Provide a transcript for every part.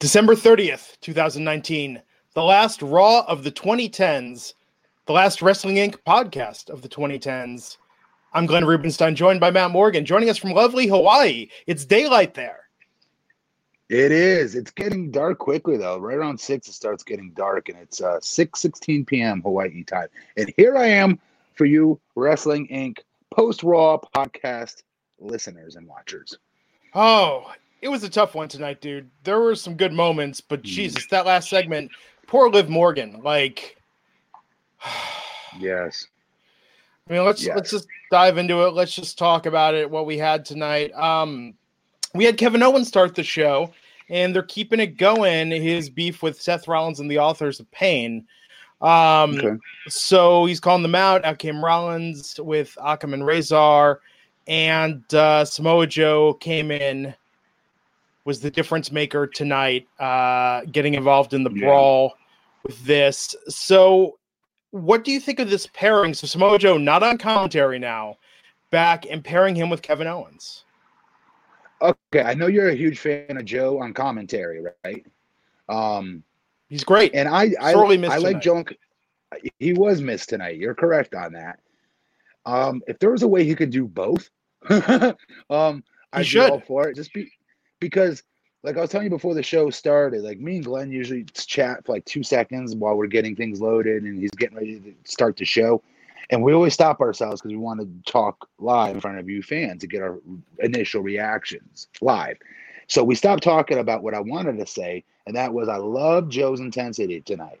December 30th, 2019, the last Raw of the 2010s, the last Wrestling Inc. podcast of the 2010s. I'm Glenn Rubenstein, joined by Matt Morgan, joining us from lovely Hawaii. It's daylight there. It is. It's getting dark quickly though. Right around six, it starts getting dark, and it's uh, six sixteen p.m. Hawaii time. And here I am for you, Wrestling Inc. Post Raw podcast listeners and watchers. Oh, it was a tough one tonight, dude. There were some good moments, but Jesus, that last segment, poor Liv Morgan. Like, yes. I mean, let's Yes. let's just dive into it. Let's just talk about it. What we had tonight. Um, we had Kevin Owens start the show, and they're keeping it going. His beef with Seth Rollins and the authors of Pain. Um, Okay. so he's calling them out. Out came Rollins with Akam and Rezar, and uh, Samoa Joe came in, was the difference maker tonight, uh, getting involved in the Yeah. brawl with this. So, what do you think of this pairing? So Samoa Joe not on commentary now, back and pairing him with Kevin Owens. Okay. I know you're a huge fan of Joe on commentary, right? Um, He's great. and I I, I like. Joe. He was missed tonight. You're correct on that. Um, if there was a way he could do both, um, I'd should. be all for it. Just be because, like I was telling you before the show started, like me and Glenn usually chat for like two seconds while we're getting things loaded and he's getting ready to start the show, and we always stop ourselves because we want to talk live in front of you fans to get our initial reactions live. So we stopped talking about what I wanted to say, and that was I love Joe's intensity tonight.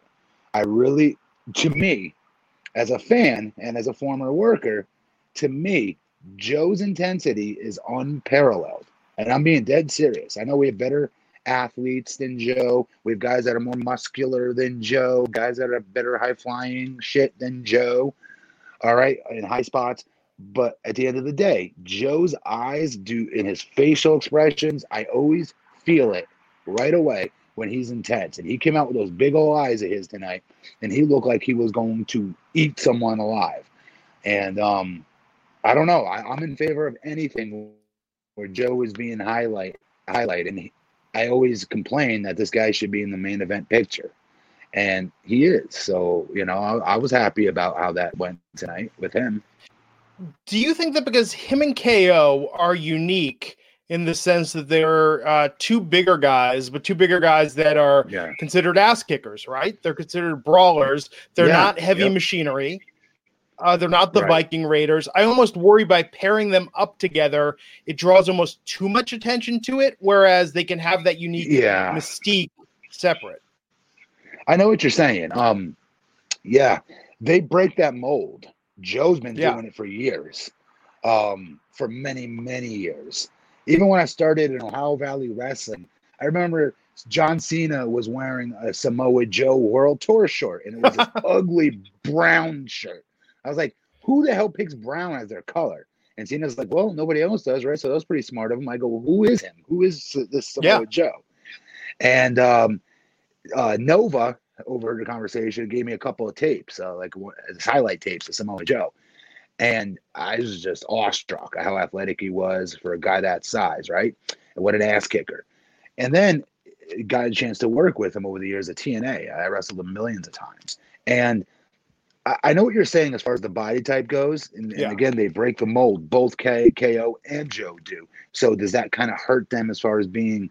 I really, to me, as a fan and as a former worker, to me, Joe's intensity is unparalleled. And I'm being dead serious. I know we have better athletes than Joe. We have guys that are more muscular than Joe, guys that are better high flying shit than Joe. All right, in high spots. But at the end of the day, Joe's eyes do in his facial expressions, I always feel it right away when he's intense. And he came out with those big old eyes of his tonight, and he looked like he was going to eat someone alive. And um, I don't know. I, I'm in favor of anything where Joe is being highlight highlighted. And he, I always complain that this guy should be in the main event picture, and he is. So you know, I, I was happy about how that went tonight with him. Do you think that because him and KO are unique in the sense that they're uh, two bigger guys, but two bigger guys that are Yeah. considered ass kickers, right? They're considered brawlers. They're Yeah, not heavy yep. machinery. Uh, they're not the Right. Viking Raiders. I almost worry by pairing them up together, it draws almost too much attention to it, whereas they can have that unique Yeah. mystique separate. I know what you're saying. Um, yeah, they break that mold. Joe's been Yeah. doing it for years, um, for many, many years. Even when I started in Ohio Valley Wrestling, I remember John Cena was wearing a Samoa Joe World Tour shirt, and it was this ugly brown shirt. I was like, "Who the hell picks brown as their color?" And Cena's like, "Well, nobody else does, right?" So that was pretty smart of him. I go, well, "Who is him? Who is this Samoa Yeah. Joe?" And um, uh, Nova overheard the conversation, gave me a couple of tapes, uh, like highlight tapes of Samoa Joe. And I was just awestruck at how athletic he was for a guy that size, right? And what an ass kicker. And then got a chance to work with him over the years at TNA. I wrestled him millions of times. And I, know what you're saying as far as the body type goes. And, yeah. and again, they break the mold. Both K, KO and Joe do. So does that kind of hurt them as far as being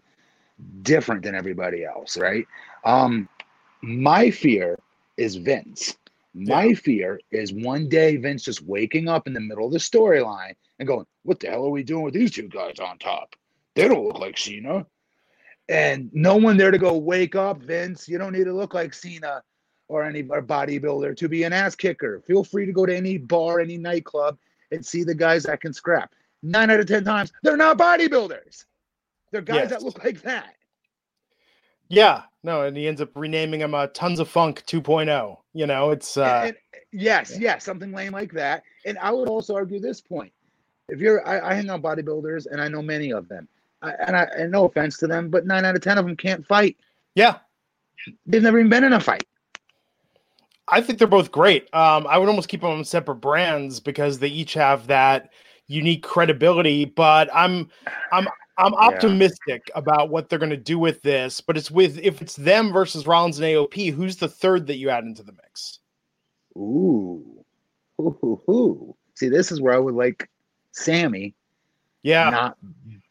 different than everybody else, right? Um, my fear is Vince. My yeah. fear is one day Vince just waking up in the middle of the storyline and going, What the hell are we doing with these two guys on top? They don't look like Cena. And no one there to go, Wake up, Vince. You don't need to look like Cena or any or bodybuilder to be an ass kicker. Feel free to go to any bar, any nightclub, and see the guys that can scrap. Nine out of 10 times, they're not bodybuilders. They're guys yes. that look like that. Yeah, no, and he ends up renaming him uh, Tons of Funk 2.0. You know, it's uh, and, and, yes, yes, something lame like that. And I would also argue this point: if you're, I, I hang out bodybuilders, and I know many of them, I, and I, and no offense to them, but nine out of ten of them can't fight. Yeah, they've never even been in a fight. I think they're both great. Um, I would almost keep them on separate brands because they each have that unique credibility. But I'm, I'm, I'm optimistic yeah. about what they're going to do with this, but it's with if it's them versus Rollins and AOP, who's the third that you add into the mix? Ooh. Ooh, ooh, ooh. See, this is where I would like Sami yeah not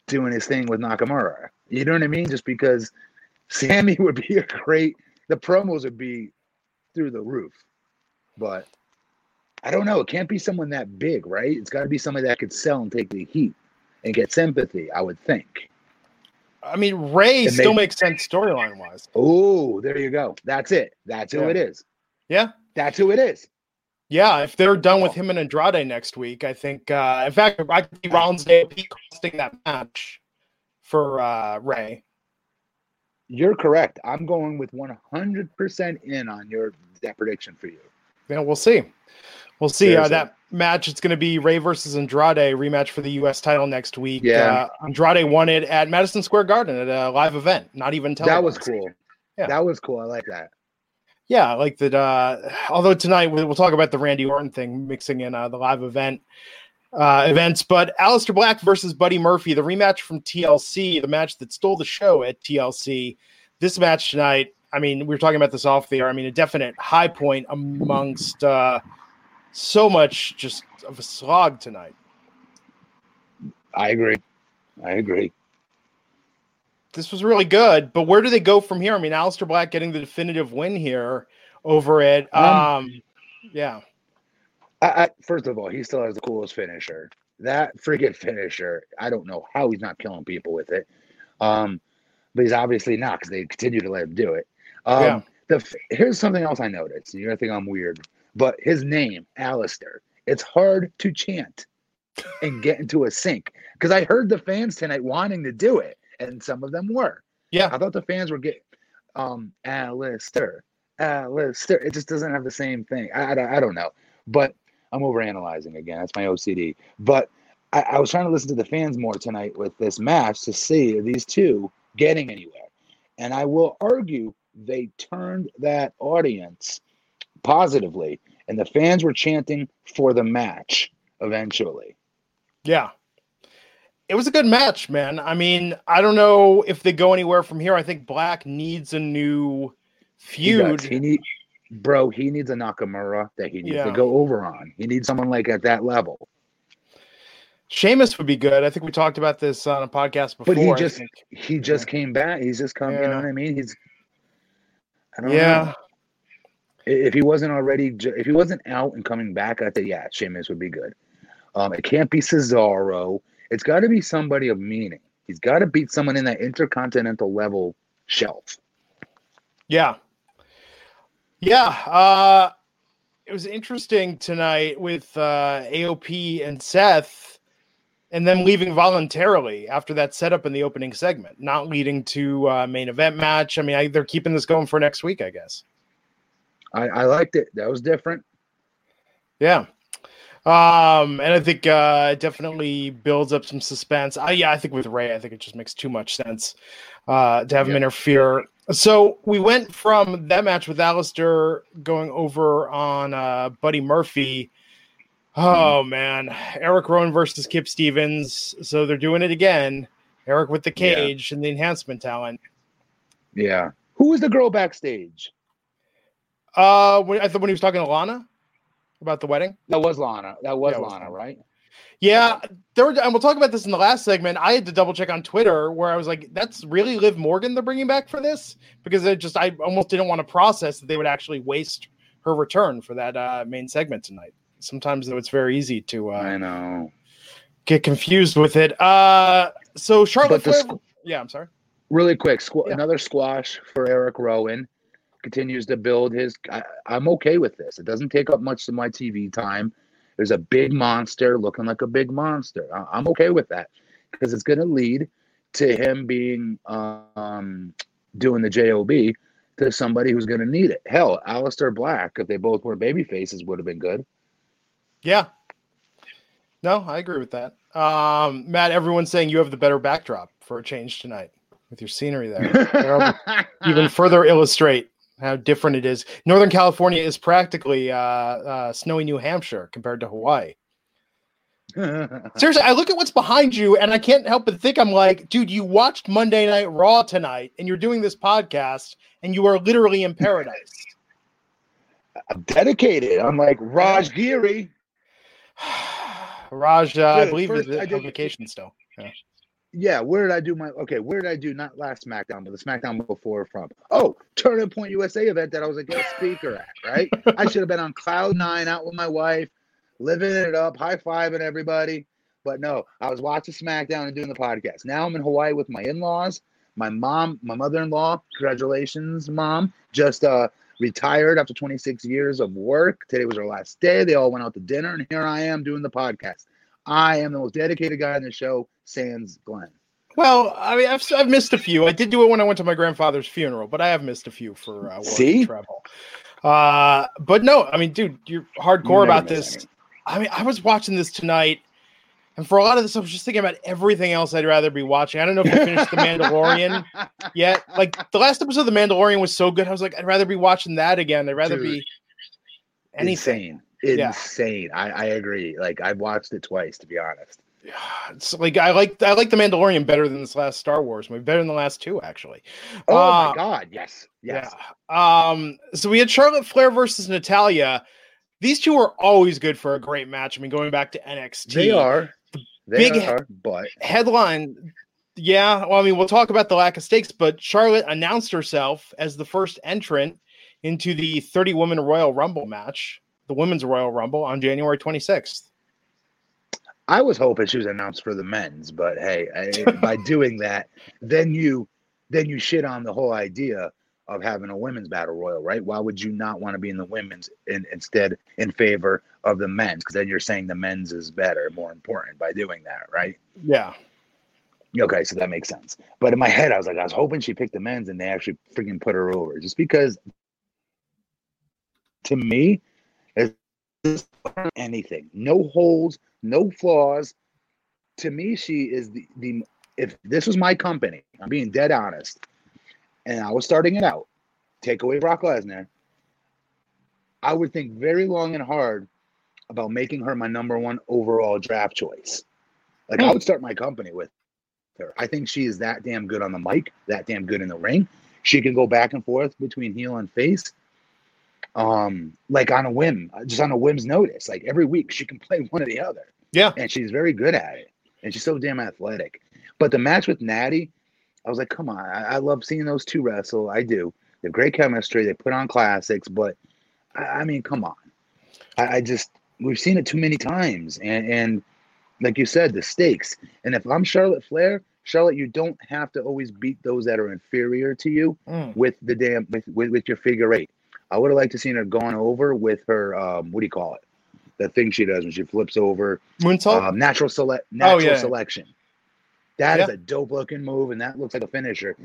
doing his thing with Nakamura. You know what I mean? Just because Sami would be a great the promos would be through the roof. But I don't know. It can't be someone that big, right? It's got to be somebody that could sell and take the heat and get sympathy, I would think. I mean, Rey and still they, makes sense storyline wise. Oh, there you go. That's it. That's who it is. Yeah. That's who it is. Yeah, if they're done with him and Andrade next week, I think. Uh, in fact, I could see Rollins Day costing that match for uh, Rey. You're correct. I'm going with 100% in on your that prediction for you. Yeah, we'll see. We'll see. Uh, that match, it's going to be Rey versus Andrade rematch for the U.S. title next week. Yeah. Uh, Andrade won it at Madison Square Garden at a live event, not even televised. That was cool. Yeah. That was cool. I like that. Yeah, I like that. Uh, although tonight we'll talk about the Randy Orton thing, mixing in uh, the live event uh, events. But Aleister Black versus Buddy Murphy, the rematch from TLC, the match that stole the show at TLC. This match tonight, I mean, we were talking about this off the air. I mean, a definite high point amongst uh, so much just of a slog tonight. I agree. I agree. This was really good, but where do they go from here? I mean, Aleister Black getting the definitive win here over it. Um, um yeah. I, I, first of all, he still has the coolest finisher. That freaking finisher, I don't know how he's not killing people with it. Um, but he's obviously not because they continue to let him do it. Um, yeah. the here's something else I noticed. You're gonna think I'm weird. But his name, Aleister, it's hard to chant and get into a sync because I heard the fans tonight wanting to do it, and some of them were. Yeah, I thought the fans were getting um Aleister, Aleister. It just doesn't have the same thing. I, I, I don't know, but I'm overanalyzing again. That's my OCD. But I, I was trying to listen to the fans more tonight with this match to see are these two getting anywhere, and I will argue they turned that audience positively, and the fans were chanting for the match eventually. Yeah. It was a good match, man. I mean, I don't know if they go anywhere from here. I think Black needs a new feud. He, he need, bro, he needs a Nakamura that he needs yeah. to go over on. He needs someone like at that level. Sheamus would be good. I think we talked about this on a podcast before. But he just he just yeah. came back. He's just come. Yeah. You know what I mean? He's. I don't yeah. Know. If he wasn't already, if he wasn't out and coming back, I think yeah, Sheamus would be good. Um, it can't be Cesaro. It's got to be somebody of meaning. He's got to beat someone in that intercontinental level shelf. Yeah, yeah. Uh, it was interesting tonight with uh, AOP and Seth, and then leaving voluntarily after that setup in the opening segment, not leading to uh, main event match. I mean, I, they're keeping this going for next week, I guess. I, I liked it. That was different. Yeah. Um, and I think uh, it definitely builds up some suspense. I, yeah, I think with Rey, I think it just makes too much sense uh, to have him interfere. So we went from that match with Aleister going over on uh, Buddy Murphy. Oh man, Eric Rowan versus Kip Stevens. So they're doing it again. Eric with the cage yeah. and the enhancement talent. Yeah. Who was the girl backstage? Uh, when, I thought when he was talking to Lana about the wedding. That was Lana. That was yeah, Lana, was right? Yeah, there were, and we'll talk about this in the last segment. I had to double check on Twitter where I was like, "That's really Liv Morgan they're bringing back for this," because it just I almost didn't want to process that they would actually waste her return for that uh, main segment tonight. Sometimes though, it's very easy to uh, I know get confused with it. Uh, so Charlotte, Flair, squ- yeah, I'm sorry. Really quick, squ- yeah. another squash for Eric Rowan continues to build his. I, I'm okay with this. It doesn't take up much of my TV time. There's a big monster looking like a big monster. I, am okay with that because it's going to lead to him being um, doing the job to somebody who's going to need it. Hell, Aleister Black, if they both were baby faces, would have been good. Yeah. No, I agree with that. Um, Matt, everyone's saying you have the better backdrop for a change tonight with your scenery there. even further illustrate how different it is. Northern California is practically uh, uh, snowy New Hampshire compared to Hawaii. Seriously, I look at what's behind you and I can't help but think I'm like, dude, you watched Monday Night Raw tonight and you're doing this podcast and you are literally in paradise. I'm dedicated. I'm like Raj Giri. Raj, uh, I believe, is on vacation still. Yeah yeah, where did I do my okay? Where did I do not last SmackDown, but the SmackDown before from? Oh, Turning Point USA event that I was a guest speaker at. Right, I should have been on cloud nine, out with my wife, living it up, high fiving everybody. But no, I was watching SmackDown and doing the podcast. Now I'm in Hawaii with my in-laws. My mom, my mother-in-law, congratulations, mom, just uh retired after 26 years of work. Today was her last day. They all went out to dinner, and here I am doing the podcast. I am the most dedicated guy in the show, sans Glenn. Well, I mean, I've, I've missed a few. I did do it when I went to my grandfather's funeral, but I have missed a few for uh, See? travel. Uh, but no, I mean, dude, you're hardcore about this. I mean, I was watching this tonight, and for a lot of this, I was just thinking about everything else I'd rather be watching. I don't know if you finished The Mandalorian yet. Like the last episode of The Mandalorian was so good, I was like, I'd rather be watching that again. I'd rather dude, be anything. Insane. Insane. Yeah. I, I agree. Like I've watched it twice, to be honest yeah, it's like I like I like the Mandalorian better than this last Star Wars movie, better than the last two actually. Oh uh, my god, yes, yes. Yeah. Um, so we had Charlotte Flair versus Natalya. These two are always good for a great match. I mean, going back to NXT, they are. They big are, but headline. Yeah, well, I mean, we'll talk about the lack of stakes, but Charlotte announced herself as the first entrant into the 30 woman Royal Rumble match, the Women's Royal Rumble on January 26th. I was hoping she was announced for the men's, but hey, I, by doing that, then you then you shit on the whole idea of having a women's battle royal, right? Why would you not want to be in the women's in, instead in favor of the men's? Because then you're saying the men's is better, more important by doing that, right? Yeah. Okay, so that makes sense. But in my head, I was like, I was hoping she picked the men's and they actually freaking put her over, just because. To me, anything, no holes, no flaws. To me, she is the, the if this was my company, I'm being dead honest, and I was starting it out, take away Brock Lesnar, I would think very long and hard about making her my number one overall draft choice. Like I would start my company with her. I think she is that damn good on the mic, that damn good in the ring. She can go back and forth between heel and face um, like on a whim, just on a whim's notice. Like every week, she can play one or the other. Yeah, and she's very good at it, and she's so damn athletic. But the match with Natty, I was like, come on, I, I love seeing those two wrestle. I do. They have great chemistry. They put on classics, but I, I mean, come on. I, I, just we've seen it too many times, and and like you said, the stakes. And if I'm Charlotte Flair, Charlotte, you don't have to always beat those that are inferior to you mm. with the damn with, with, with your figure eight. I would have liked to seen her gone over with her um, what do you call it? The thing she does when she flips over. Moonsault? Um, natural select oh, natural oh, yeah. selection. That yeah. is a dope looking move, and that looks like a finisher.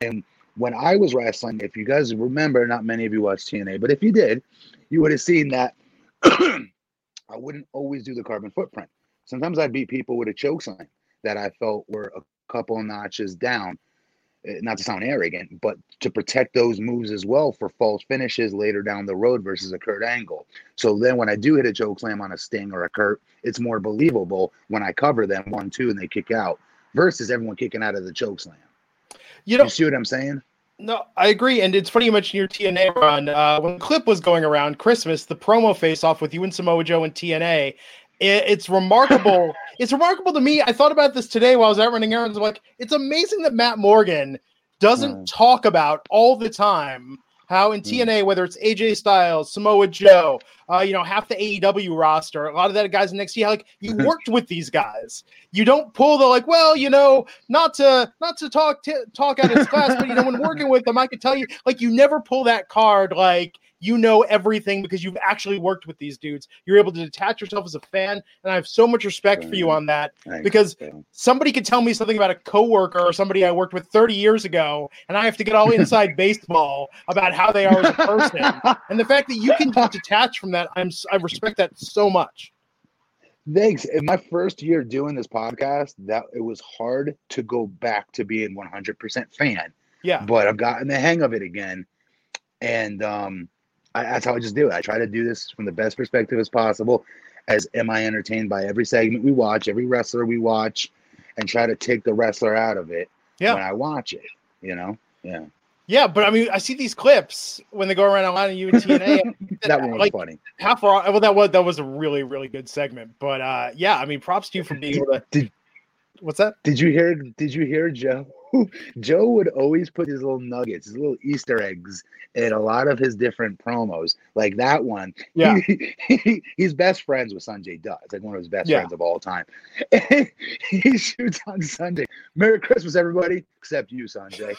And when I was wrestling, if you guys remember, not many of you watched TNA, but if you did, you would have seen that I wouldn't always do the carbon footprint. Sometimes I'd beat people with a choke sign that I felt were a couple notches down. Eh, not to sound arrogant, but to protect those moves as well for false finishes later down the road versus a Kurt Angle. So then when I do hit a choke slam on a Sting or a Kurt, it's more believable when I cover them one, two, and they kick out versus everyone kicking out of the choke slam. You know, You see what I'm saying? No, I agree, and it's funny you mentioned your TNA run. Uh, when clip was going around Christmas, the promo face off with you and Samoa Joe and TNA, it, it's remarkable. it's remarkable to me. I thought about this today while I was out running errands. I'm like, it's amazing that Matt Morgan doesn't Mm. talk about all the time how in Mm. TNA, whether it's AJ Styles, Samoa Joe, uh, you know, half the AEW roster, a lot of that guys in NXT, like you worked with these guys. You don't pull the like, well, you know, not to not to talk t- talk out his class, but you know, when working with them, I could tell you, like, you never pull that card, like you know everything because you've actually worked with these dudes. You're able to detach yourself as a fan, and I have so much respect for you on that Thanks. because somebody could tell me something about a coworker or somebody I worked with 30 years ago, and I have to get all inside baseball about how they are as a person. And the fact that you can detach from that, I'm I respect that so much. Thanks. In my first year doing this podcast, that it was hard to go back to being 100% fan, Yeah, but I've gotten the hang of it again, and um, I, that's how I just do it. I try to do this from the best perspective as possible. As am I entertained by every segment we watch, every wrestler we watch, and try to take the wrestler out of it Yeah. when I watch it. You know, yeah, yeah, but I mean, I see these clips when they go around online and you and TNA. that one was like, funny. How far? Well, that was that was a really really good segment. But uh, yeah, I mean, props to you for being able to. Did- What's that? Did you hear? Did you hear Joe? Joe would always put his little nuggets, his little Easter eggs in a lot of his different promos. Like that one. Yeah. He, he's best friends with Sanjay Dutt. It's like one of his best Yeah. friends of all time. he shoots on Sunday. Merry Christmas, everybody, except you, Sanjay.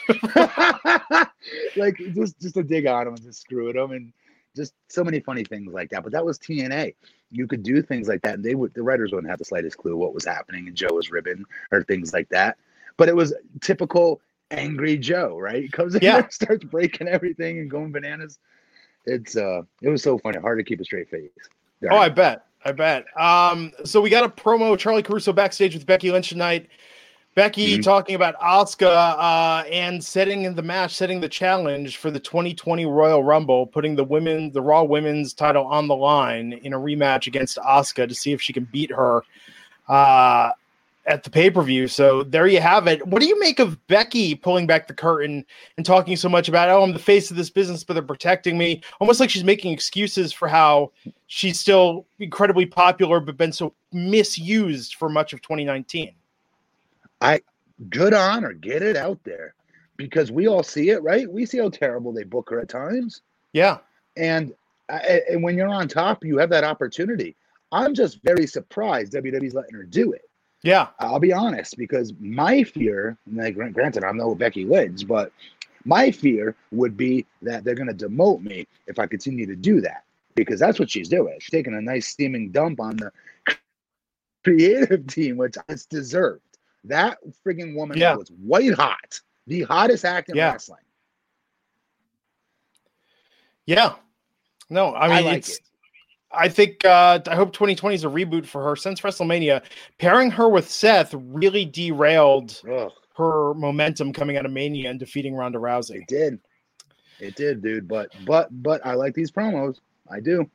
like just just to dig on him and just screw at him and just so many funny things like that. But that was TNA. You could do things like that, and they would the writers wouldn't have the slightest clue what was happening, and Joe was ribbing or things like that. But it was typical angry Joe, right? He comes in Yeah. there, starts breaking everything and going bananas. It's uh it was so funny, hard to keep a straight face. Oh, I bet. I bet. Um, so we got a promo Charly Caruso backstage with Becky Lynch tonight. Becky Mhm. talking about Asuka uh, and setting in the match, setting the challenge for the 2020 Royal Rumble, putting the women, the Raw Women's title on the line in a rematch against Asuka to see if she can beat her uh, at the pay per view. So there you have it. What do you make of Becky pulling back the curtain and talking so much about, oh, I'm the face of this business, but they're protecting me? Almost like she's making excuses for how she's still incredibly popular, but been so misused for much of 2019. I Good on her, get it out there. Because we all see it, right? We see how terrible they book her at times. Yeah. And uh, and when you're on top, you have that opportunity. I'm just very surprised WWE's letting her do it. Yeah. I'll be honest, because my fear, granted, I'm no Becky Lynch, but my fear would be that they're going to demote me if I continue to do that, because that's what she's doing. She's taking a nice steaming dump on the creative team, which is deserved. That friggin' woman Yeah. was white hot, the hottest act in Yeah. wrestling. Yeah. No, I I mean, like it's, it. I think, uh, I hope 2020 is a reboot for her since WrestleMania. Pairing her with Seth really derailed Ugh, her momentum coming out of Mania and defeating Ronda Rousey. it did, it did, dude. But but but I like these promos. I do.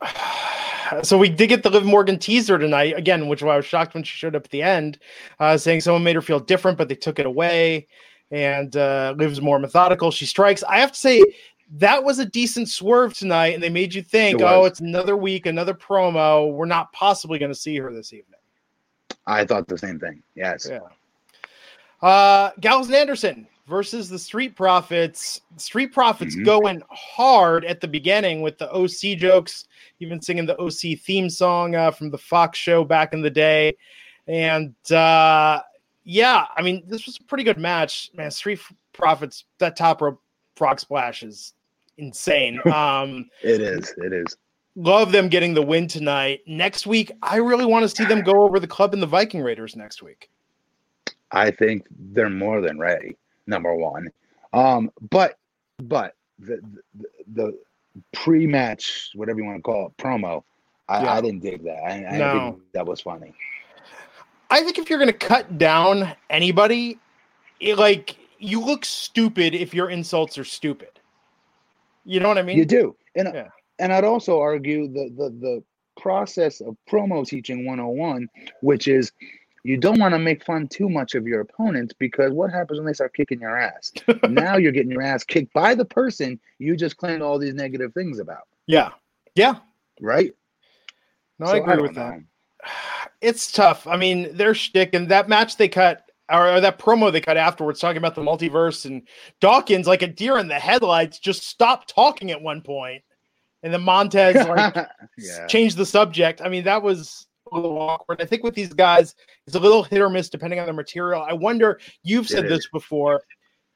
so we did get the Liv Morgan teaser tonight again, which I was shocked when she showed up at the end, uh, saying someone made her feel different, but they took it away. And uh, Liv's more methodical. She strikes. I have to say that was a decent swerve tonight, and they made you think, It oh, it's another week, another promo. We're not possibly going to see her this evening. I thought the same thing. Yes. Yeah. Uh, Gallows and Anderson versus the Street Profits. Street Profits Mhm. going hard at the beginning with the OC jokes, even singing the OC theme song uh, from the Fox show back in the day. And uh, yeah, I mean, this was a pretty good match, man. Street Profits, that top rope frog splash is insane. Um, It is. It is. love them getting the win tonight. Next week, I really want to see them go over the club and the Viking Raiders next week. I think they're more than ready. Number one, um, but but the the, the pre-match, whatever you want to call it, promo I, Yeah. I didn't dig that. I, I No. think that was funny. I think if you're going to cut down anybody, it, like you look stupid if your insults are stupid. You know what I mean? you do, and Yeah. and I'd also argue the the the process of promo teaching 101, which is you don't want to make fun too much of your opponents because what happens when they start kicking your ass? now you're getting your ass kicked by the person you just claimed all these negative things about, Yeah. Yeah. right? No, So I agree don't with that. know. It's tough. I mean, their shtick and that match they cut, or, that promo they cut afterwards, talking about the multiverse and Dawkins, like a deer in the headlights, just stopped talking at one point, and then Montez like yeah. changed the subject. I mean, that was a little awkward. I think with these guys, it's a little hit or miss depending on their material. I wonder. You've said this before.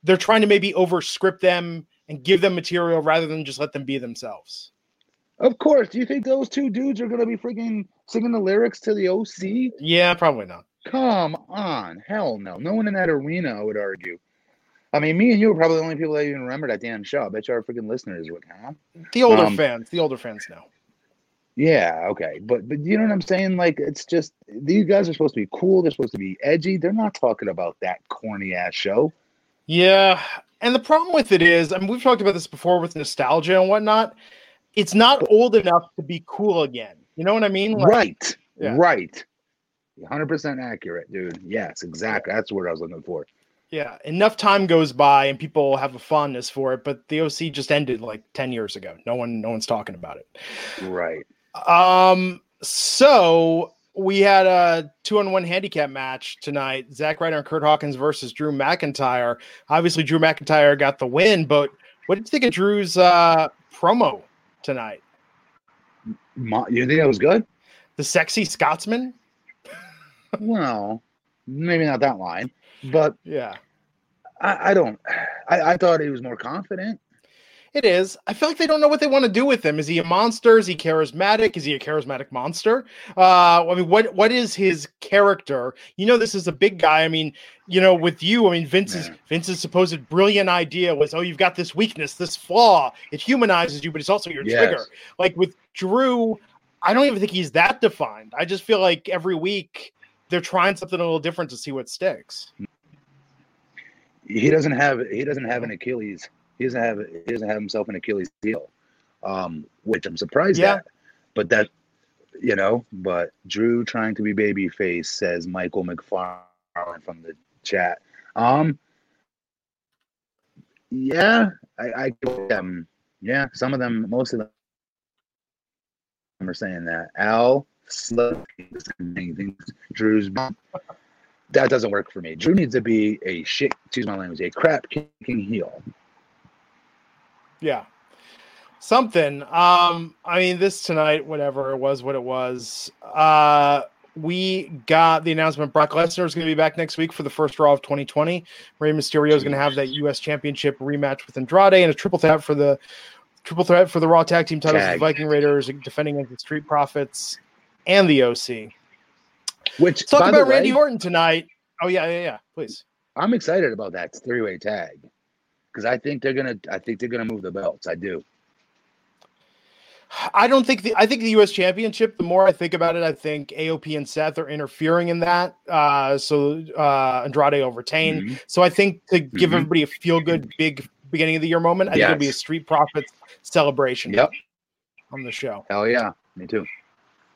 They're trying to maybe overscript them and give them material rather than just let them be themselves. Of course. Do you think those two dudes are gonna be freaking singing the lyrics to the OC? Yeah, probably not. Come on, hell no. No one in that arena, I would argue. I mean, me and you are probably the only people that even remember that damn show. I bet you our freaking listeners would, huh? The older Um, fans, the older fans know. Yeah, okay, but but you know what I'm saying? Like, it's just these guys are supposed to be cool. They're supposed to be edgy. They're not talking about that corny ass show. Yeah. And the problem with it is, I mean, we've talked about this before with nostalgia and whatnot. It's not old enough to be cool again. You know what I mean? Like, right, Yeah. right. 100% accurate, dude. Yes, exactly. That's what I was looking for. Yeah. Enough time goes by and people have a fondness for it, but the OC just ended like 10 years ago. No one, no one's talking about it. Right. Um, so we had a two on one handicap match tonight. Zack Ryder and Kurt Hawkins versus Drew McIntyre. Obviously, Drew McIntyre got the win, but what did you think of Drew's uh, promo tonight? You think that was good? The sexy Scotsman? Well, maybe not that line, but Yeah, I, I don't. I, I thought he was more confident. it is. I feel like they don't know what they want to do with him. Is he a monster? Is he charismatic? Is he a charismatic monster? Uh, I mean, what what is his character? You know, this is a big guy. I mean, you know, with you, I mean, Vince's Yeah. Vince's supposed brilliant idea was, oh, you've got this weakness, this flaw. It humanizes you, but it's also your Yes. trigger. Like with Drew, I don't even think he's that defined. I just feel like every week they're trying something a little different to see what sticks. He doesn't have. He doesn't have an Achilles. He doesn't have. He doesn't have himself an Achilles heel, um, which I'm surprised Yeah. at. But that, you know. But Drew trying to be babyface says Michael McFarlane from the chat. Um. Yeah, I. I um, yeah, some of them, most of them are saying that. Al Slug is Drew's that doesn't work for me. Drew needs to be a shit, excuse my language, a crap kicking heel. Yeah. Something. Um, I mean, this tonight, whatever it was, what it was. Uh, we got the announcement Brock Lesnar is going to be back next week for the first Raw of 2020. Rey Mysterio is going to have that U.S. Championship rematch with Andrade and a triple threat for the triple threat for the Raw Tag Team titles. Tag. Viking Raiders defending against the Street Profits and the OC. Which, Let's talk about Randy way, Orton tonight. Oh yeah, yeah, yeah. Please. I'm excited about that three way tag because I think they're gonna, I think they're gonna move the belts. I do. I don't think the I think the U.S. Championship. The more I think about it, I think AOP and Seth are interfering in that. Uh, so uh, Andrade will retain. Mhm. So I think to give Mhm. everybody a feel good big beginning of the year moment, I think it'll be a Street Profits celebration Yep. on the show. Hell yeah. Me too.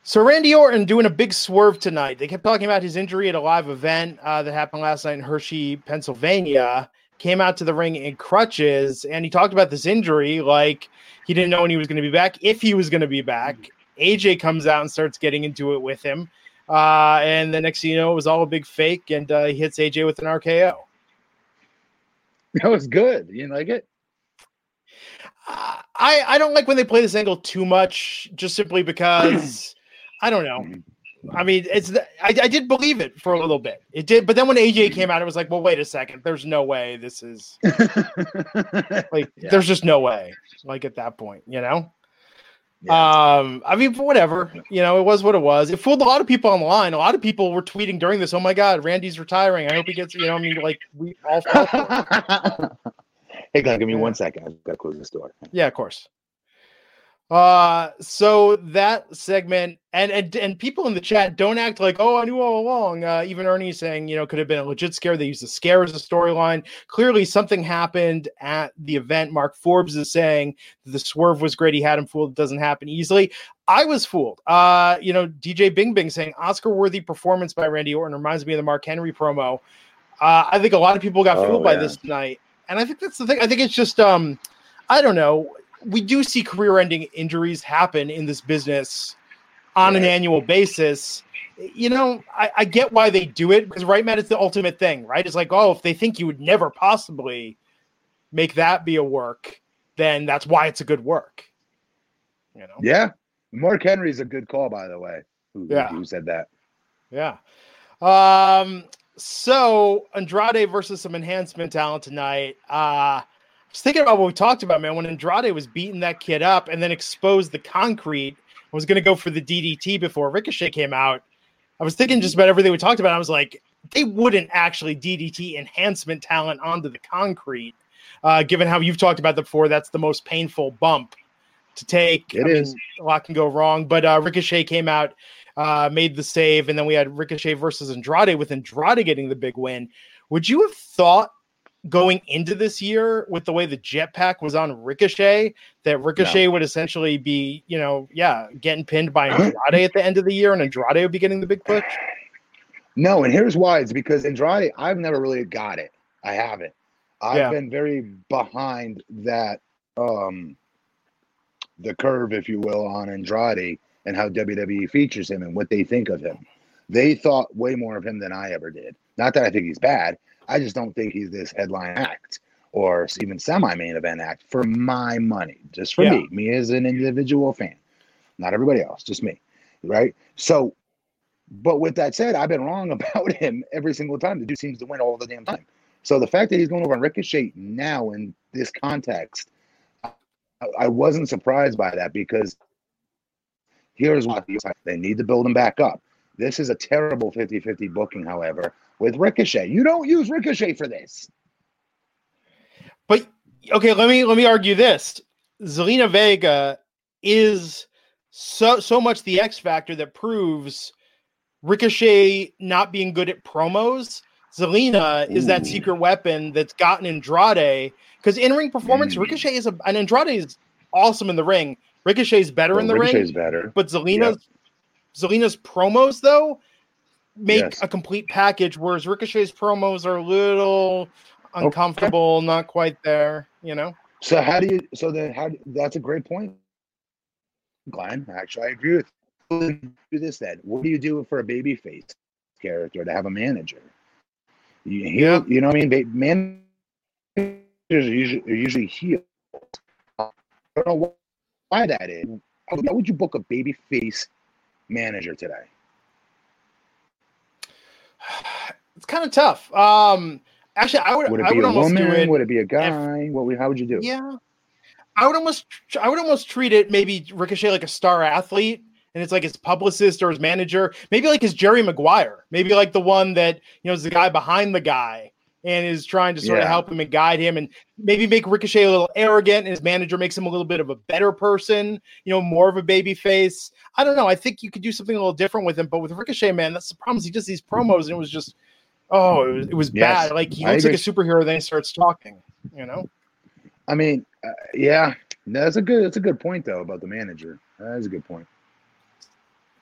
So Randy Orton doing a big swerve tonight. They kept talking about his injury at a live event uh, that happened last night in Hershey, Pennsylvania. Came out to the ring in crutches, and he talked about this injury like he didn't know when he was going to be back, if he was going to be back. AJ comes out and starts getting into it with him, uh, and the next thing you know, it was all a big fake, and uh, he hits AJ with an RKO. That was good. You like it? Uh, I I don't like when they play this angle too much, just simply because I don't know. I mean, it's the, I, I did believe it for a little bit. It did, but then when AJ came out, it was like, well, wait a second. There's no way this is like. Yeah. There's just no way. Like at that point, you know. Yeah. Um, I mean, whatever. You know, it was what it was. It fooled a lot of people on the line. A lot of people were tweeting during this. Oh my God, Randy's retiring. I hope he gets. You know, I mean, like we all. fell for it. hey, Glenn, give me one second. I've got to close this door. Yeah, of course. Uh, so that segment and, and and people in the chat don't act like, oh, I knew all along. Uh, even Ernie saying, you know, could have been a legit scare. They used the scare as a storyline. Clearly, something happened at the event. Mark Forbes is saying the swerve was great. He had him fooled. It doesn't happen easily. I was fooled. Uh, you know, DJ Bing Bing saying Oscar worthy performance by Randy Orton reminds me of the Mark Henry promo. Uh, I think a lot of people got fooled oh, by this tonight, and I think that's the thing. I think it's just um, I don't know we do see career-ending injuries happen in this business on an annual basis. You know, I, I, get why they do it because right, Matt, it's the ultimate thing, right? It's like, oh, if they think you would never possibly make that be a work, then that's why it's a good work. You know? Yeah. Mark Henry's a good call, by the way. Who, yeah. Who said that? Yeah. Um, so Andrade versus some enhancement talent tonight. Uh was thinking about what we talked about, man. When Andrade was beating that kid up and then exposed the concrete, I was going to go for the DDT before Ricochet came out. I was thinking just about everything we talked about. I was like, they wouldn't actually DDT enhancement talent onto the concrete, uh, given how you've talked about that before. That's the most painful bump to take. It I is. Mean, a lot can go wrong, but uh, Ricochet came out, uh, made the save, and then we had Ricochet versus Andrade with Andrade getting the big win. Would you have thought going into this year with the way the jetpack was on Ricochet, that Ricochet no. would essentially be, you know, yeah, getting pinned by Andrade at the end of the year, and Andrade would be getting the big push. No, and here's why: it's because Andrade, I've never really got it. I haven't. I've yeah. been very behind that, um, the curve, if you will, on Andrade and how WWE features him and what they think of him. They thought way more of him than I ever did. Not that I think he's bad. I just don't think he's this headline act or even semi main event act for my money, just for yeah. me, me as an individual fan, not everybody else, just me. Right. So, but with that said, I've been wrong about him every single time. The dude seems to win all the damn time. So the fact that he's going over on Ricochet now in this context, I, I wasn't surprised by that because here's what they need to build him back up. This is a terrible 50 50 booking, however, with Ricochet. You don't use Ricochet for this. But okay, let me let me argue this. Zelina Vega is so so much the X factor that proves Ricochet not being good at promos. Zelina is that secret weapon that's gotten Andrade because in ring performance, mm. Ricochet is a and Andrade is awesome in the ring. Ricochet's better well, in the Ricochet's ring. better. But Zelina's yep. Zelina's promos though make yes. a complete package, whereas Ricochet's promos are a little uncomfortable, okay. not quite there, you know. So how do you? So then, how? That's a great point, Glenn. Actually, I agree with. You. Do this then. What do you do for a baby face character to have a manager? You, yeah. you know what I mean? Managers are usually, are usually healed. I don't know why that is. How would you book a baby face manager today? It's kind of tough. Um, actually, I would. Would it I be would a woman? Would it be a guy? If, what? Would, how would you do? Yeah, I would almost. I would almost treat it maybe Ricochet like a star athlete, and it's like his publicist or his manager, maybe like his Jerry Maguire, maybe like the one that you know is the guy behind the guy and is trying to sort yeah. of help him and guide him and maybe make Ricochet a little arrogant and his manager makes him a little bit of a better person, you know, more of a baby face. I don't know. I think you could do something a little different with him, but with Ricochet, man, that's the problem. He does these promos and it was just, oh, it was, it was yes, bad. Like he looks like a superhero, then he starts talking, you know? I mean, uh, yeah, that's a good, that's a good point though about the manager. That is a good point.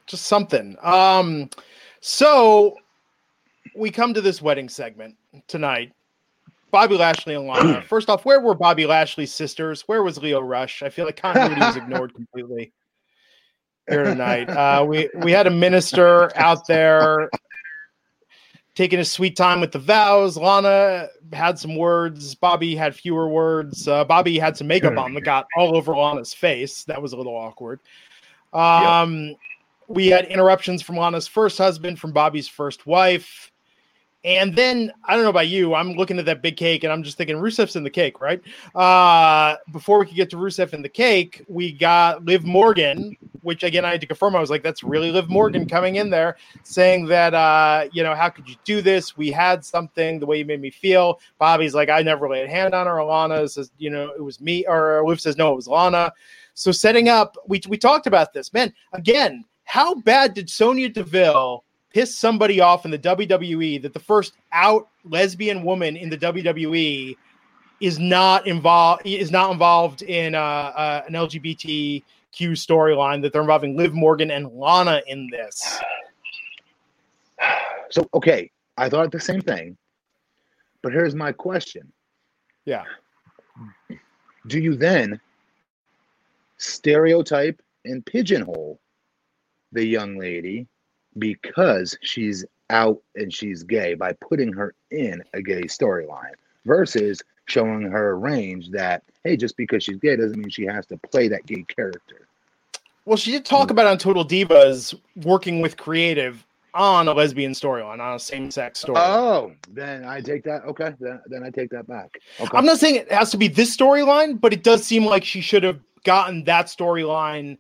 Just something. Um, so we come to this wedding segment tonight. Bobby Lashley and Lana. First off, where were Bobby Lashley's sisters? Where was Lio Rush? I feel like continuity was ignored completely here tonight. Uh, we we had a minister out there taking a sweet time with the vows. Lana had some words. Bobby had fewer words. Uh, Bobby had some makeup on that got all over Lana's face. That was a little awkward. Um, yep. We had interruptions from Lana's first husband, from Bobby's first wife. And then I don't know about you, I'm looking at that big cake and I'm just thinking Rusev's in the cake, right? Uh, before we could get to Rusev in the cake, we got Liv Morgan which again I had to confirm. I was like, that's really Liv Morgan coming in there saying that uh, you know, how could you do this? We had something the way you made me feel. Bobby's like, I never laid a hand on her. Alana says, you know, it was me, or Liv says, no, it was Lana. So setting up, we we talked about this, man. Again, how bad did Sonya Deville piss somebody off in the WWE that the first out lesbian woman in the WWE is not involved is not involved in uh, uh, an LGBTQ storyline that they're involving Liv Morgan and Lana in this. So okay, I thought the same thing, but here's my question: Yeah, Do you then stereotype and pigeonhole the young lady because she's out and she's gay by putting her in a gay storyline versus showing her a range that hey just because she's gay doesn't mean she has to play that gay character. Well, she did talk about on Total Divas working with creative on a lesbian storyline, on a same-sex story. oh then i take that okay then, then i take that back. Okay. I'm not saying it has to be this storyline, but it does seem like she should have gotten that storyline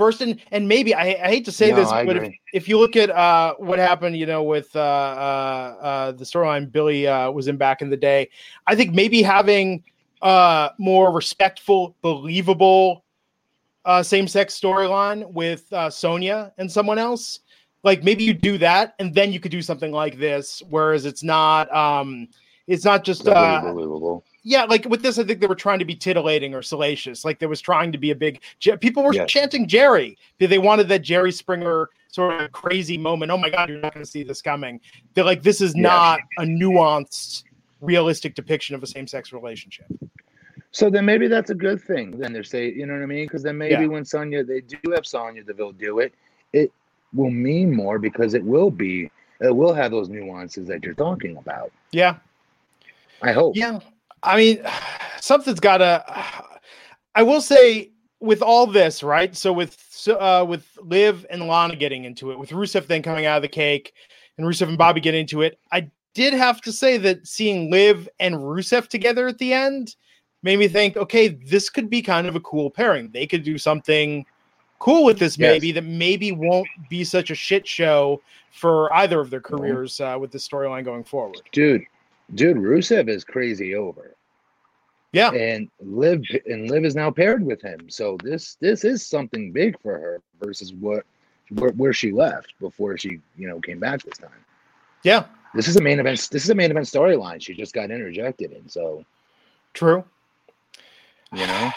first. And and maybe I, I hate to say No, this, I but if, if you look at uh, what happened, you know, with uh, uh, uh, the storyline Billy uh, was in back in the day, I think maybe having uh, more respectful, believable uh, same-sex storyline with uh, Sonya and someone else. Like maybe you do that, and then you could do something like this. Whereas it's not, um, it's not just uh, Unbelievable. Yeah, like with this, I think they were trying to be titillating or salacious. Like there was trying to be a big. People were Yes. chanting Jerry. They they wanted that Jerry Springer sort of crazy moment. Oh my God, you're not going to see this coming. They're like, this is Yes. not a nuanced, realistic depiction of a same-sex relationship. So then maybe that's a good thing. Then they're saying, you know what I mean? Because then maybe Yeah. when Sonya, they do have Sonya Deville do it, it will mean more because it will be, it will have those nuances that you're talking about. Yeah, I hope. Yeah, I mean, something's got to. I will say with all this, right? So with uh, with Liv and Lana getting into it, with Rusev then coming out of the cake, and Rusev and Bobby get into it, I did have to say that seeing Liv and Rusev together at the end made me think, okay, this could be kind of a cool pairing. They could do something cool with this, Yes. maybe that maybe won't be such a shit show for either of their careers uh, with this storyline going forward. Dude, dude, Rusev is crazy over. Yeah, And Liv and Liv is now paired with him. So this this is something big for her versus what where, where she left before she, you know, came back this time. yeah, This is a main event this is a main event storyline. She just got interjected in. So true. You know,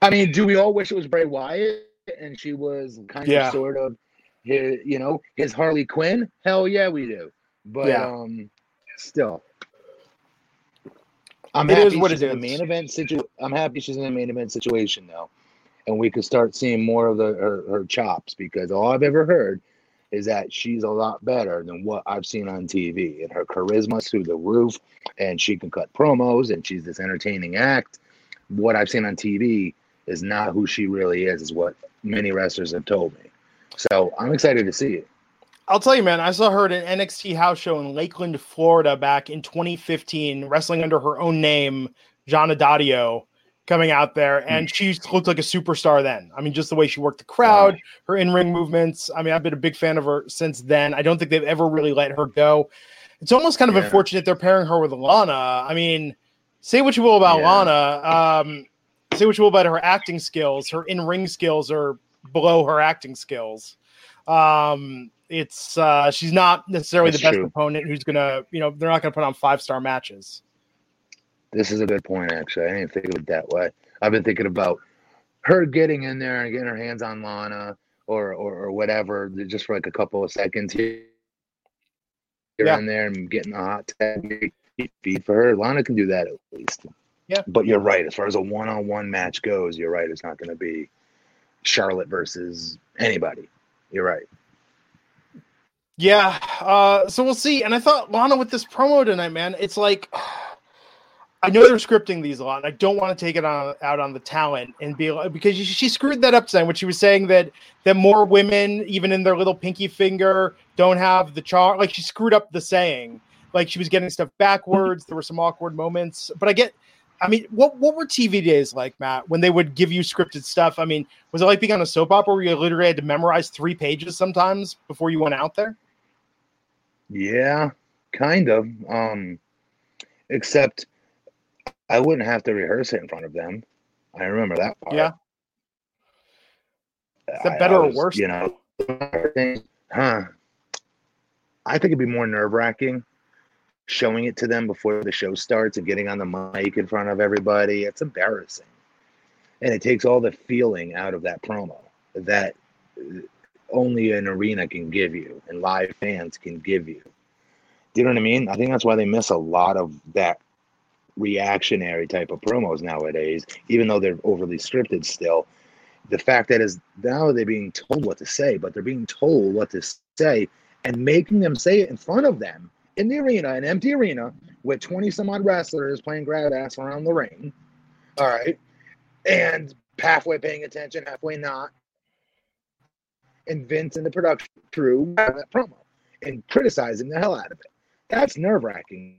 I mean, do we all wish it was Bray Wyatt and she was kind Yeah. of sort of his, you know, his Harley Quinn? Hell yeah, we do. But Yeah. um, still, I'm It happy is what she's it in a is. main event situ. I'm happy she's in a main event situation now, and we could start seeing more of the her, her chops because all I've ever heard is that she's a lot better than what I've seen on TV, and her charisma's through the roof, and she can cut promos, and she's this entertaining act. What I've seen on TV is not who she really is, is what many wrestlers have told me. So I'm excited to see it. I'll tell you, man, I saw her at an NXT house show in Lakeland, Florida back in 2015, wrestling under her own name, Gionna Daddio, coming out there. And she looked like a superstar then. I mean, just the way she worked the crowd, her in ring movements. I mean, I've been a big fan of her since then. I don't think they've ever really let her go. It's almost kind of Yeah. unfortunate they're pairing her with Lana. I mean, say what you will about Yeah. Lana. Um, say what you will about her acting skills. Her in ring skills are below her acting skills. Um, it's uh, she's not necessarily That's the best true. opponent who's gonna, you know, they're not gonna put on five star matches. This is a good point, actually. I didn't think of it that way. I've been thinking about her getting in there and getting her hands on Lana or or, or whatever, just for like a couple of seconds here, here Yeah. and there, and getting a hot tag feed for her. Lana can do that at least. Yeah. But you're right. As far as a one-on-one match goes, you're right. It's not going to be Charlotte versus anybody. You're right. Yeah, uh, so we'll see. And I thought Lana with this promo tonight, man, it's like I know they're scripting these a lot. And I don't want to take it on out on the talent and be like, because she, she screwed that up tonight when she was saying that that more women, even in their little pinky finger, don't have the charm. Like she screwed up the saying. Like she was getting stuff backwards. There were some awkward moments, but I get. I mean, what what were TV days like, Matt, when they would give you scripted stuff? I mean, was it like being on a soap opera where you literally had to memorize three pages sometimes before you went out there? Yeah, kind of. Um, except I wouldn't have to rehearse it in front of them. I remember that part. Yeah. Is that better I or was, worse? You know, huh? I think it'd be more nerve wracking showing it to them before the show starts and getting on the mic in front of everybody. It's embarrassing. And it takes all the feeling out of that promo that only an arena can give you and live fans can give you. Do you know what I mean? I think that's why they miss a lot of that reactionary type of promos nowadays, even though they're overly scripted still. The fact that is now they're being told what to say, but they're being told what to say and making them say it in front of them in the arena, an empty arena with 20 some odd wrestlers playing grab ass around the ring. All right. And halfway paying attention, halfway not. And Vince and the production crew have that promo and criticizing the hell out of it. That's nerve wracking.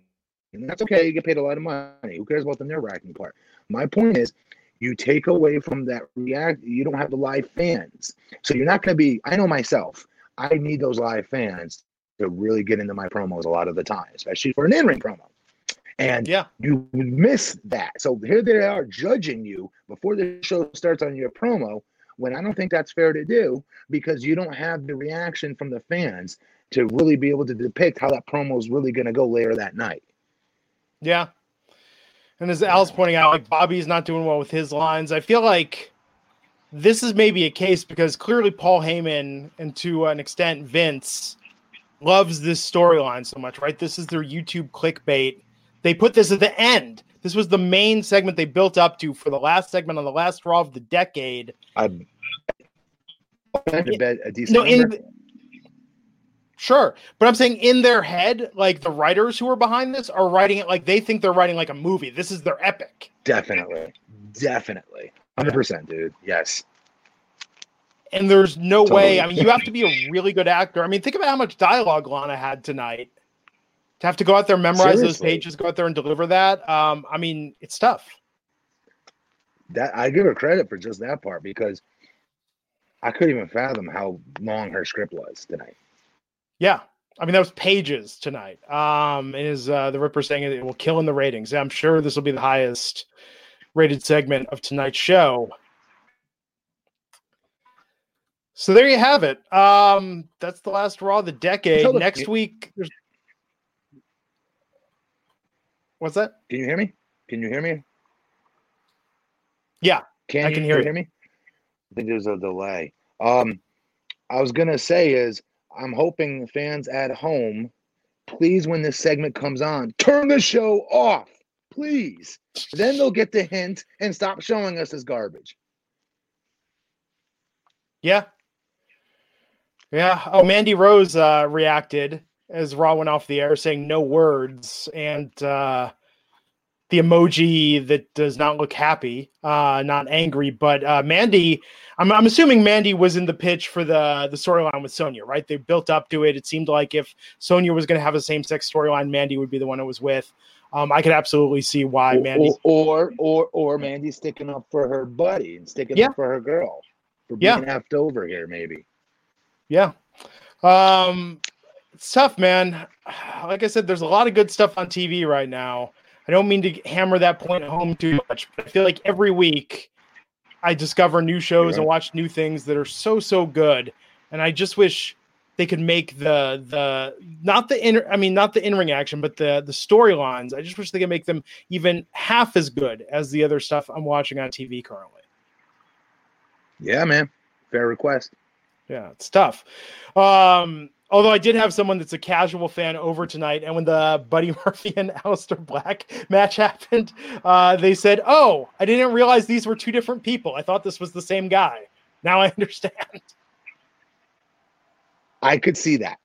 And that's okay. You get paid a lot of money. Who cares about the nerve wracking part? My point is, you take away from that react, you don't have the live fans. So you're not going to be, I know myself, I need those live fans to really get into my promos a lot of the time, especially for an in ring promo. And Yeah. you miss that. So here they are judging you before the show starts on your promo when I don't think that's fair to do because you don't have the reaction from the fans to really be able to depict how that promo is really going to go later that night. Yeah. And as Al's pointing out, like Bobby's not doing well with his lines. I feel like this is maybe a case because clearly Paul Heyman and to an extent Vince loves this storyline so much, right? This is their YouTube clickbait. They put this at the end. This was the main segment they built up to for the last segment on the last Raw of the decade. I bet a decent No, number. in sure, but I'm saying in their head, like the writers who are behind this are writing it like they think they're writing like a movie. This is their epic. definitely, definitely, hundred percent, dude. Yes, And there's no way. I mean, you have to be a really good actor. I mean, think about how much dialogue Lana had tonight. To have to go out there, memorize those pages, go out there and deliver that. Um, I mean, it's tough. that I give her credit for just that part because I couldn't even fathom how long her script was tonight. Yeah. I mean, that was pages tonight. Um, is uh, the Ripper saying it will kill in the ratings? I'm sure this will be the highest rated segment of tonight's show. So there you have it. Um, that's the last Raw of the decade. The- Next week, there's what's that? Can you hear me? Can you hear me? Yeah, Can I you can hear you. hear me? Think there's a delay. Um, I was gonna say is I'm hoping fans at home, please, when this segment comes on, turn the show off, please. Then they'll get the hint and stop showing us as garbage. Yeah. Yeah. Oh, Mandy Rose uh, reacted as Raw went off the air saying no words and uh, the emoji that does not look happy, uh, not angry. But uh, Mandy, I'm, I'm assuming Mandy was in the pitch for the, the storyline with Sonya, right? They built up to it. It seemed like if Sonya was going to have a same sex storyline, Mandy would be the one it was with. Um, I could absolutely see why Mandy. Or, or or or Mandy sticking up for her buddy and sticking Yeah. up for her girl for Yeah. being left over here, maybe. Yeah. Um it's tough, man. Like I said, there's a lot of good stuff on TV right now. I don't mean to hammer that point home too much, but I feel like every week I discover new shows Yeah. and watch new things that are so so good. And I just wish they could make the the not the inner I mean not the in-ring action, but the the storylines. I just wish they could make them even half as good as the other stuff I'm watching on TV currently. Yeah, man. Fair request. Yeah, it's tough. Um, although I did have someone that's a casual fan over tonight, and when the Buddy Murphy and Aleister Black match happened, uh, they said, "Oh, I didn't realize these were two different people. I thought this was the same guy. Now I understand." I could see that.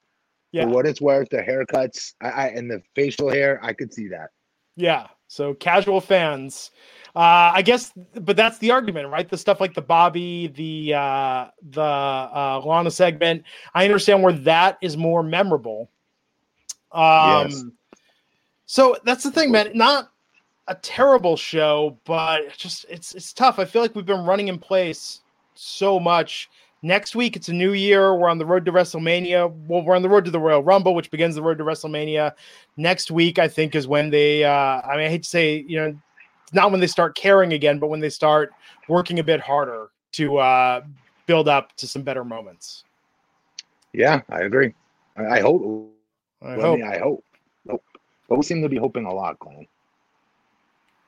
Yeah, For what it's worth, the haircuts I, I, and the facial hair, I could see that. yeah. So casual fans, uh, I guess, but that's the argument, right? The stuff like the Bobby, the uh, the uh, Lana segment. I understand where that is more memorable. Um, Yes. So that's the thing, man. Not, a terrible show, but it's just it's it's tough. I feel like we've been running in place so much. Next week it's a new year. We're on the road to WrestleMania. Well, we're on the road to the Royal Rumble, which begins the road to WrestleMania. Next week, I think, is when they. Uh, I mean, I hate to say, you know, not when they start caring again, but when they start working a bit harder to uh, build up to some better moments. Yeah, I agree. I, I hope. I Well, I, hope. mean, I hope. Nope. But we seem to be hoping a lot, Glenn.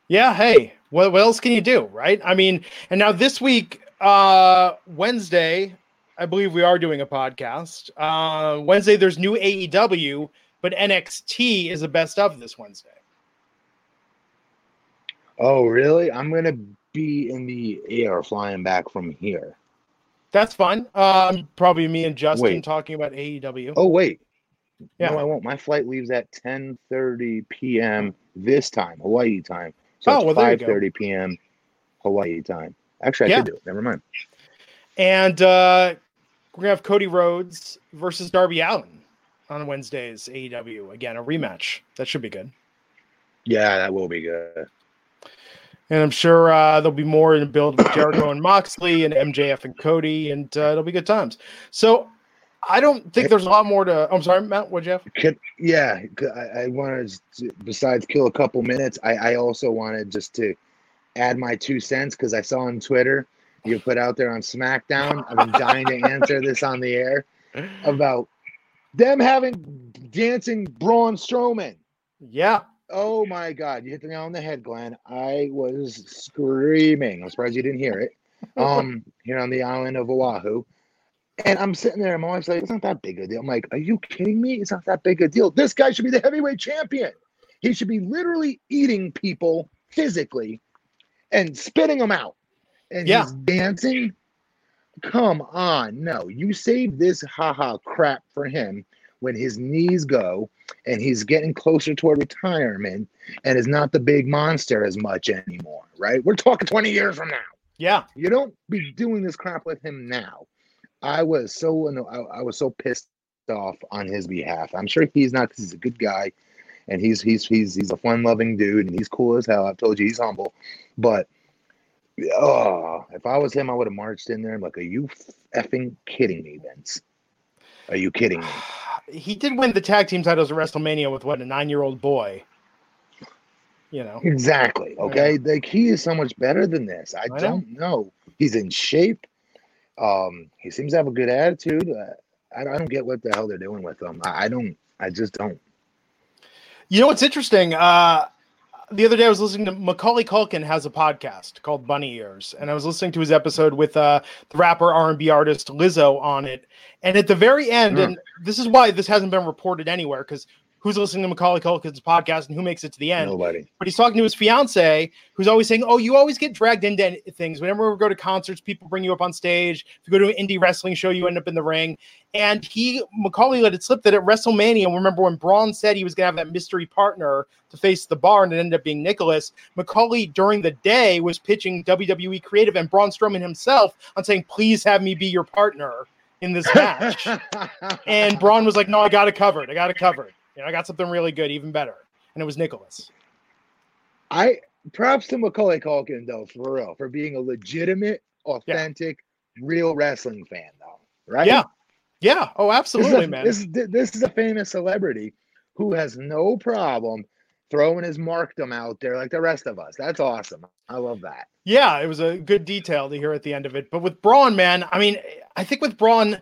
Yeah, hey, what, what else can you do, right? I mean, and now this week, uh Wednesday, I believe we are doing a podcast. Uh Wednesday there's new AEW, but NXT is the best of this Wednesday. Oh, really? I'm gonna be in the air flying back from here. That's fun. Um probably me and Justin Wait. talking about AEW. Oh, wait. Yeah. No, I won't. My flight leaves at 10:30 p.m. this time, Hawaii time. So Oh, it's well, there you go. 5:30 p.m. Hawaii time. Actually, I Yeah. could do it. Never mind. And uh we're gonna have Cody Rhodes versus Darby Allin on Wednesday's AEW. Again, a rematch. That should be good. Yeah, that will be good. And I'm sure uh, there'll be more in the build with Jericho and Moxley and MJF and Cody, and uh, it'll be good times. So I don't think there's a lot more to. I'm sorry, Matt. What'd you have? Could, yeah, I, I wanted to, besides kill a couple minutes, I, I also wanted just to add my two cents because I saw on Twitter you put out there on SmackDown. I've been dying to answer this on the air about them having dancing Braun Strowman. Yeah, Oh my God, you hit the nail on the head, Glenn. I was screaming. I'm surprised you didn't hear it. Um, here on the island of Oahu. And I'm sitting there, and my wife's like, it's not that big a deal. I'm like, are you kidding me? It's not that big a deal. This guy should be the heavyweight champion. He should be literally eating people physically and spitting them out. And Yeah. he's dancing. Come on. No, you save this haha crap for him when his knees go and he's getting closer toward retirement and is not the big monster as much anymore, right? We're talking 20 years from now. yeah. You don't be doing this crap with him now. I was so I, I was so pissed off on his behalf. I'm sure he's not. Because he's a good guy, and he's he's he's he's a fun-loving dude, and he's cool as hell. I've told you he's humble, but oh, if I was him, I would have marched in there. I'm like, are you effing kidding me, Vince? Are you kidding me? He did win the tag team titles at WrestleMania with what a nine-year-old boy. You know, Exactly. Okay. Like he is so much better than this. I, I don't know. He's in shape. Um, he seems to have a good attitude. Uh, I, I don't get what the hell they're doing with him. I, I don't. I just don't. you know what's interesting? Uh, the other day I was listening to Macaulay Culkin has a podcast called Bunny Ears, and I was listening to his episode with uh, the rapper R and B artist Lizzo on it. And at the very end, Hmm. and this is why this hasn't been reported anywhere, because who's listening to Macaulay Culkin's podcast and who makes it to the end? Nobody. but he's talking to his fiance who's always saying, Oh, you always get dragged into things. Whenever we go to concerts, people bring you up on stage. If you go to an indie wrestling show, you end up in the ring. And he, Macaulay, let it slip that at WrestleMania, remember when Braun said he was going to have that mystery partner to face the bar and it ended up being Nicholas, Macaulay during the day was pitching WWE Creative and Braun Strowman himself on saying, Please have me be your partner in this match. and Braun was like, No, I got it covered. I got it covered. You know, I got something really good, even better. And it was Nicholas. I props to Macaulay Culkin though, for real, for being a legitimate, authentic, real wrestling fan though. Right? Yeah. Yeah. Oh, This absolutely, a, man. this, is, this is a famous celebrity who has no problem throwing his markdom out there like the rest of us. That's awesome. I love that. yeah, it was a good detail to hear at the end of it. But with Braun, man, I mean, I think with Braun,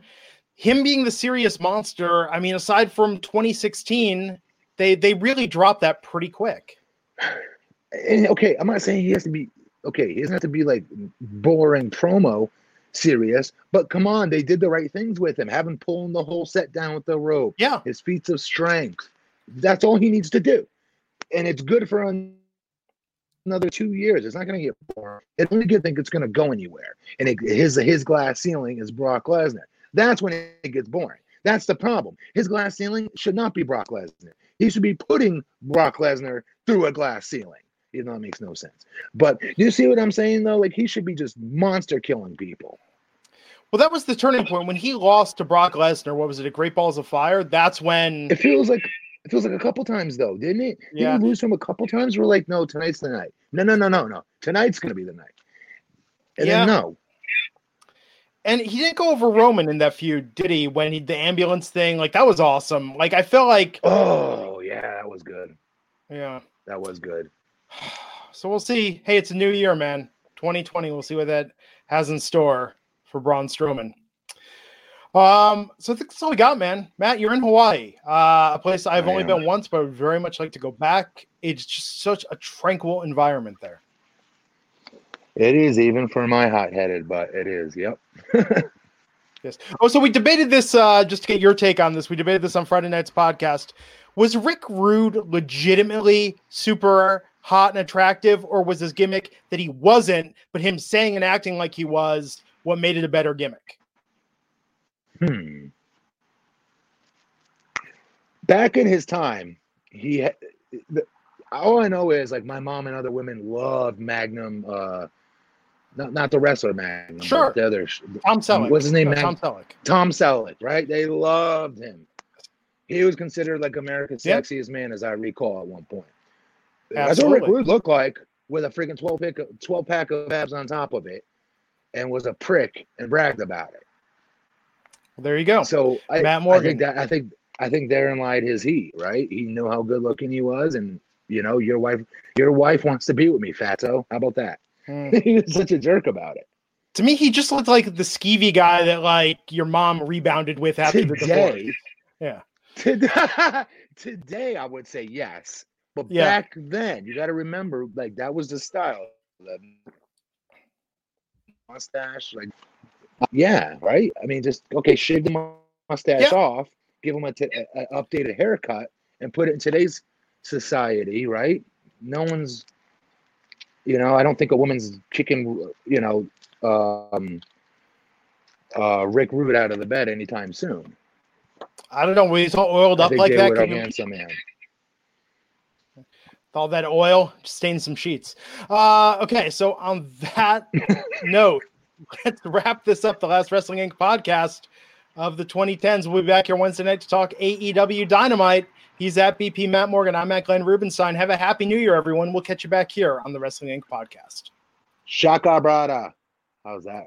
him being the serious monster, I mean, aside from 2016, they they really dropped that pretty quick. And, okay, I'm not saying he has to be okay. He doesn't have to be like boring promo serious, but come on, they did the right things with him. Have him pulling the whole set down with the rope. Yeah. His feats of strength. That's all he needs to do, and it's good for an- another two years. It's not going to get boring. It only get think it's going to go anywhere. And it, his his glass ceiling is Brock Lesnar. That's when it gets boring. That's the problem. His glass ceiling should not be Brock Lesnar. He should be putting Brock Lesnar through a glass ceiling. You know, it makes no sense. But do you see what I'm saying though? Like he should be just monster killing people. Well, that was the turning point when he lost to Brock Lesnar. What was it? A Great Balls of Fire. That's when. It feels like It feels like a couple times though, didn't it? Yeah. Didn't we lose him a couple times? We're like, no, tonight's the night. No, no, no, no, no. Tonight's gonna be the night. And Yeah. then no. And he didn't go over Roman in that feud, did he? When he the ambulance thing, like that was awesome. Like I felt like, Oh yeah, that was good. yeah. That was good. So we'll see. Hey, it's a new year, man. 2020. We'll see what that has in store for Braun Strowman. Um, so I think that's all we got, man. Matt, you're in Hawaii, uh, a place I've I only am. been once, but I would very much like to go back. It's just such a tranquil environment there. It is even for my hot headed, but it is. Yep. Yes. Oh, so we debated this uh, just to get your take on this. We debated this on Friday night's podcast. Was Rick Rude legitimately super hot and attractive, or was his gimmick that he wasn't, but him saying and acting like he was what made it a better gimmick? Hmm. Back in his time, he the, all I know is like my mom and other women loved Magnum. Uh, not not the wrestler Magnum, Sure. the other Tom Selleck. What's his name, No. Tom Selleck. Tom Selleck, right? They loved him. He was considered like America's Yeah. sexiest man, as I recall at one point. Absolutely. That's what Rick. Rude looked like with a freaking 12 pack, 12 pack of abs on top of it and was a prick and bragged about it. Well, there you go. So I, Matt I Morgan. think that I think I think therein lied his heat, right? He knew how good looking he was, and you know, your wife your wife wants to be with me, Fatso. How about that? Hmm. he was such a jerk about it. To me, he just looked like the skeevy guy that like your mom rebounded with after the divorce. Today, Yeah. today, today, I would say yes, but Yeah. back then, you got to remember, like that was the style. The mustache, like yeah, right. I mean, just okay, shave the mustache Yeah. off, give him a, t- a- a updated haircut, and put it in today's society, right? No one's, you know, I don't think a woman's kicking, you know, um, uh, Rick Rude out of the bed anytime soon. I don't know. When he's all oiled I up like that, can you- handsome man. all that oil stains some sheets. Uh, okay, so on that note, let's wrap this up. The last Wrestling Inc. podcast of the 2010s. We'll be back here Wednesday night to talk AEW Dynamite. He's at BP Matt Morgan. I'm at Glenn Rubenstein. Have a happy new year, everyone. We'll catch you back here on the Wrestling Inc. podcast. Shaka Brada. How's that?